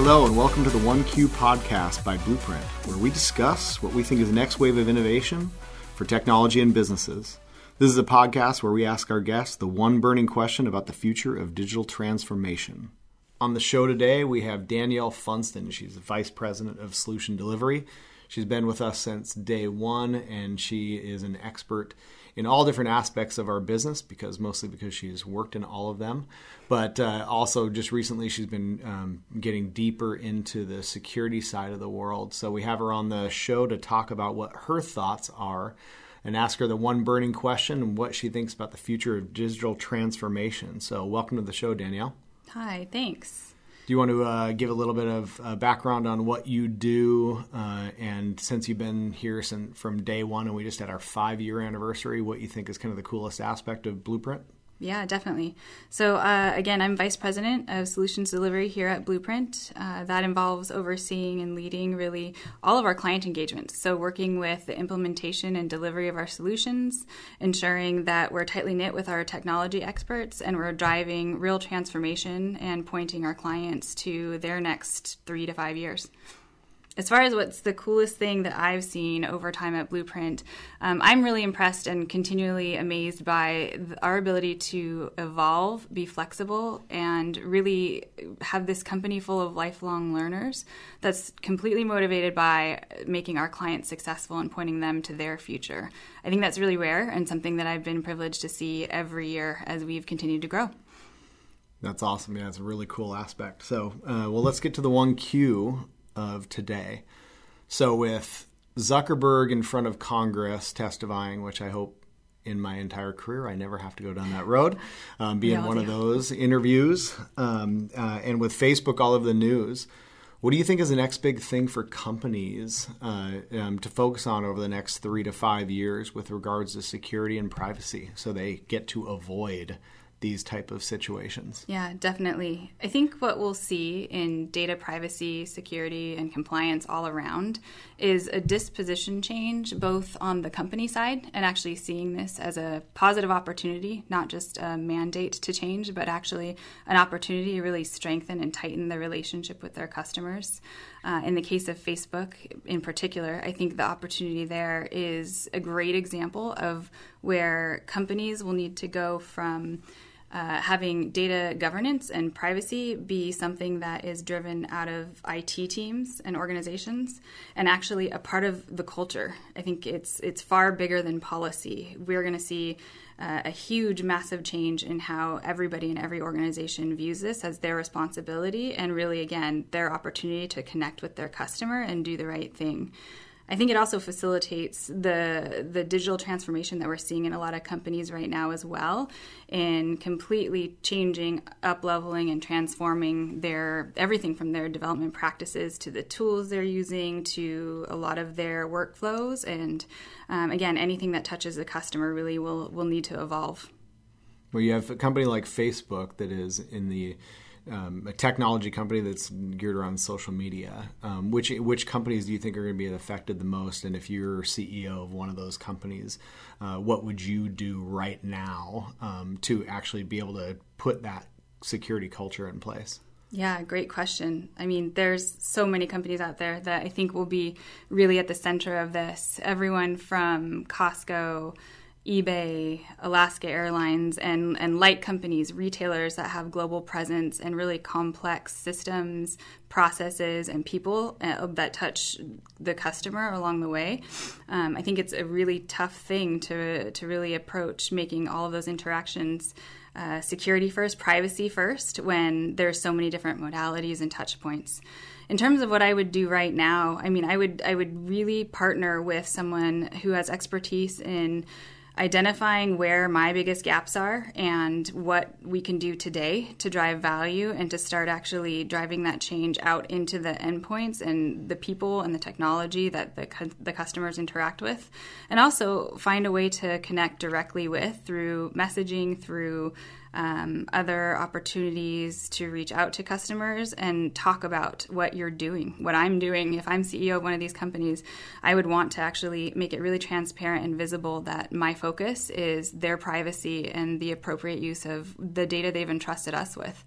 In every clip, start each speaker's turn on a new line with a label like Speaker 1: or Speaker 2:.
Speaker 1: Hello, and welcome to the 1Q podcast by Blueprint, where we discuss what we think is the next wave of innovation for technology and businesses. This is a podcast where we ask our guests the one burning question about the future of digital transformation. On the show today, we have Danielle Funston. She's the Vice President of Solution Delivery. She's been with us since day one, and she is an expert in all different aspects of our business because mostly because she's worked in all of them. But uh, also, just recently, she's been um, getting deeper into the security side of the world. So, we have her on the show to talk about what her thoughts are and ask her the one burning question and what she thinks about the future of digital transformation. So, welcome to the show, Danielle.
Speaker 2: Hi, thanks.
Speaker 1: Do you want to uh, give a little bit of uh, background on what you do? Uh, and since you've been here since, from day one and we just had our five year anniversary, what you think is kind of the coolest aspect of Blueprint?
Speaker 2: Yeah, definitely. So, uh, again, I'm Vice President of Solutions Delivery here at Blueprint. Uh, that involves overseeing and leading really all of our client engagements. So, working with the implementation and delivery of our solutions, ensuring that we're tightly knit with our technology experts and we're driving real transformation and pointing our clients to their next three to five years as far as what's the coolest thing that I've seen over time at Blueprint, um, I'm really impressed and continually amazed by our ability to evolve, be flexible, and really have this company full of lifelong learners that's completely motivated by making our clients successful and pointing them to their future. I think that's really rare and something that I've been privileged to see every year as we've continued to grow.
Speaker 1: That's awesome. Yeah, it's a really cool aspect. So, uh, well, let's get to the one Q of today. So, with Zuckerberg in front of Congress testifying, which I hope in my entire career I never have to go down that road, um, being one of those interviews, um, uh, and with Facebook all of the news. What do you think is the next big thing for companies uh, um, to focus on over the next three to five years with regards to security and privacy so they get to avoid these type of situations.
Speaker 2: Yeah, definitely. I think what we'll see in data privacy, security, and compliance all around is a disposition change, both on the company side and actually seeing this as a positive opportunity, not just a mandate to change, but actually an opportunity to really strengthen and tighten the relationship with their customers. Uh, in the case of Facebook in particular, I think the opportunity there is a great example of where companies will need to go from uh, having data governance and privacy be something that is driven out of IT teams and organizations and actually a part of the culture. I think it's it's far bigger than policy. We're going to see uh, a huge, massive change in how everybody in every organization views this as their responsibility and really, again, their opportunity to connect with their customer and do the right thing. I think it also facilitates the the digital transformation that we're seeing in a lot of companies right now as well, in completely changing, up leveling, and transforming their everything from their development practices to the tools they're using to a lot of their workflows. And um, again, anything that touches the customer really will will need to evolve.
Speaker 1: Well, you have a company like Facebook that is in the um, a technology company that's geared around social media. Um, which which companies do you think are going to be affected the most? And if you're CEO of one of those companies, uh, what would you do right now um, to actually be able to put that security culture in place?
Speaker 2: Yeah, great question. I mean, there's so many companies out there that I think will be really at the center of this. Everyone from Costco eBay, Alaska Airlines, and, and light companies, retailers that have global presence and really complex systems, processes, and people uh, that touch the customer along the way. Um, I think it's a really tough thing to, to really approach making all of those interactions. Uh, security first, privacy first, when there's so many different modalities and touch points in terms of what I would do right now, I mean, I would I would really partner with someone who has expertise in identifying where my biggest gaps are and what we can do today to drive value and to start actually driving that change out into the endpoints and the people and the technology that the, the customers interact with. And also find a way to connect directly with through messaging, through um, other opportunities to reach out to customers and talk about what you're doing, what I'm doing. If I'm CEO of one of these companies, I would want to actually make it really transparent and visible that my focus is their privacy and the appropriate use of the data they've entrusted us with.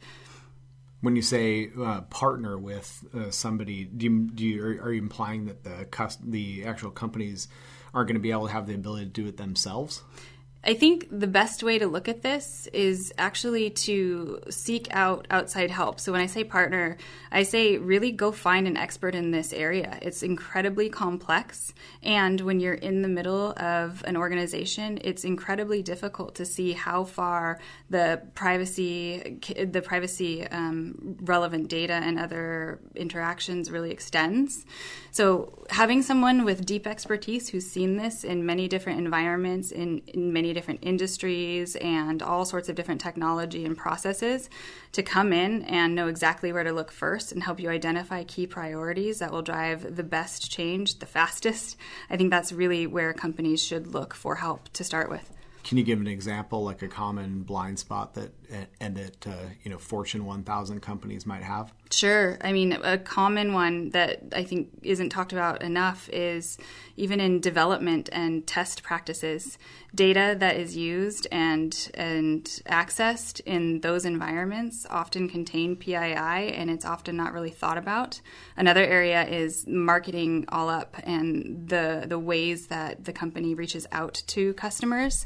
Speaker 1: When you say uh, partner with uh, somebody, do you, do you are, are you implying that the the actual companies aren't going to be able to have the ability to do it themselves?
Speaker 2: I think the best way to look at this is actually to seek out outside help. So when I say partner, I say really go find an expert in this area. It's incredibly complex, and when you're in the middle of an organization, it's incredibly difficult to see how far the privacy, the privacy um, relevant data and other interactions really extends. So having someone with deep expertise who's seen this in many different environments in, in many different industries and all sorts of different technology and processes to come in and know exactly where to look first and help you identify key priorities that will drive the best change the fastest. I think that's really where companies should look for help to start with.
Speaker 1: Can you give an example, like a common blind spot that and that uh, you know Fortune 1000 companies might have?
Speaker 2: Sure. I mean, a common one that I think isn't talked about enough is even in development and test practices, data that is used and and accessed in those environments often contain PII, and it's often not really thought about. Another area is marketing all up and the the ways that the company reaches out to customers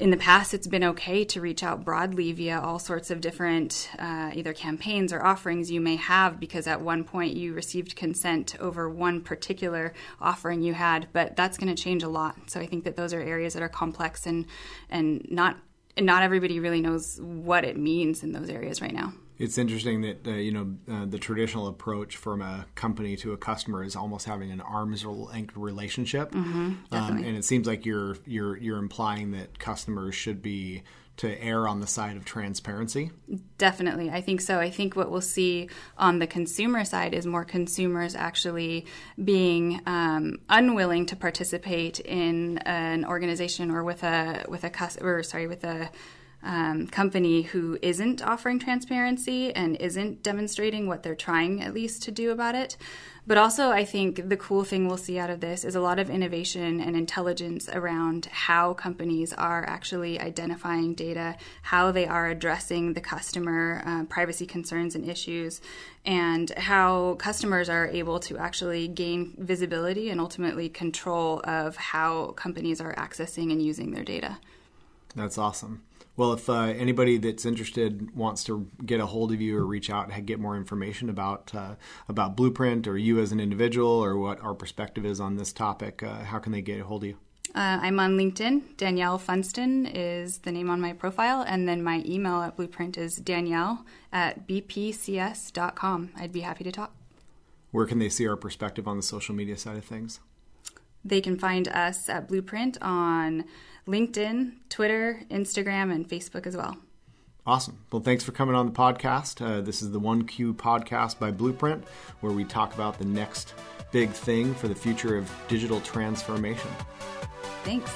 Speaker 2: in the past, it's been okay to reach out broadly via all sorts of different uh, either campaigns or offerings you may have because at one point you received consent over one particular offering you had, but that's going to change a lot. So I think that those are areas that are complex and and not and not everybody really knows what it means in those areas right now
Speaker 1: it's interesting that uh, you know uh, the traditional approach from a company to a customer is almost having an arm's length relationship,
Speaker 2: mm-hmm, um,
Speaker 1: and it seems like you're you're you're implying that customers should be to err on the side of transparency.
Speaker 2: Definitely, I think so. I think what we'll see on the consumer side is more consumers actually being um, unwilling to participate in an organization or with a with a customer. Sorry, with a um, company who isn't offering transparency and isn't demonstrating what they're trying at least to do about it. But also, I think the cool thing we'll see out of this is a lot of innovation and intelligence around how companies are actually identifying data, how they are addressing the customer uh, privacy concerns and issues, and how customers are able to actually gain visibility and ultimately control of how companies are accessing and using their data.
Speaker 1: That's awesome. Well, if uh, anybody that's interested wants to get a hold of you or reach out and get more information about uh, about Blueprint or you as an individual or what our perspective is on this topic, uh, how can they get a hold of you?
Speaker 2: Uh, I'm on LinkedIn. Danielle Funston is the name on my profile, and then my email at Blueprint is danielle at bpcs.com. I'd be happy to talk.
Speaker 1: Where can they see our perspective on the social media side of things?
Speaker 2: They can find us at Blueprint on LinkedIn, Twitter, Instagram, and Facebook as well.
Speaker 1: Awesome. Well, thanks for coming on the podcast. Uh, this is the 1Q podcast by Blueprint, where we talk about the next big thing for the future of digital transformation.
Speaker 2: Thanks.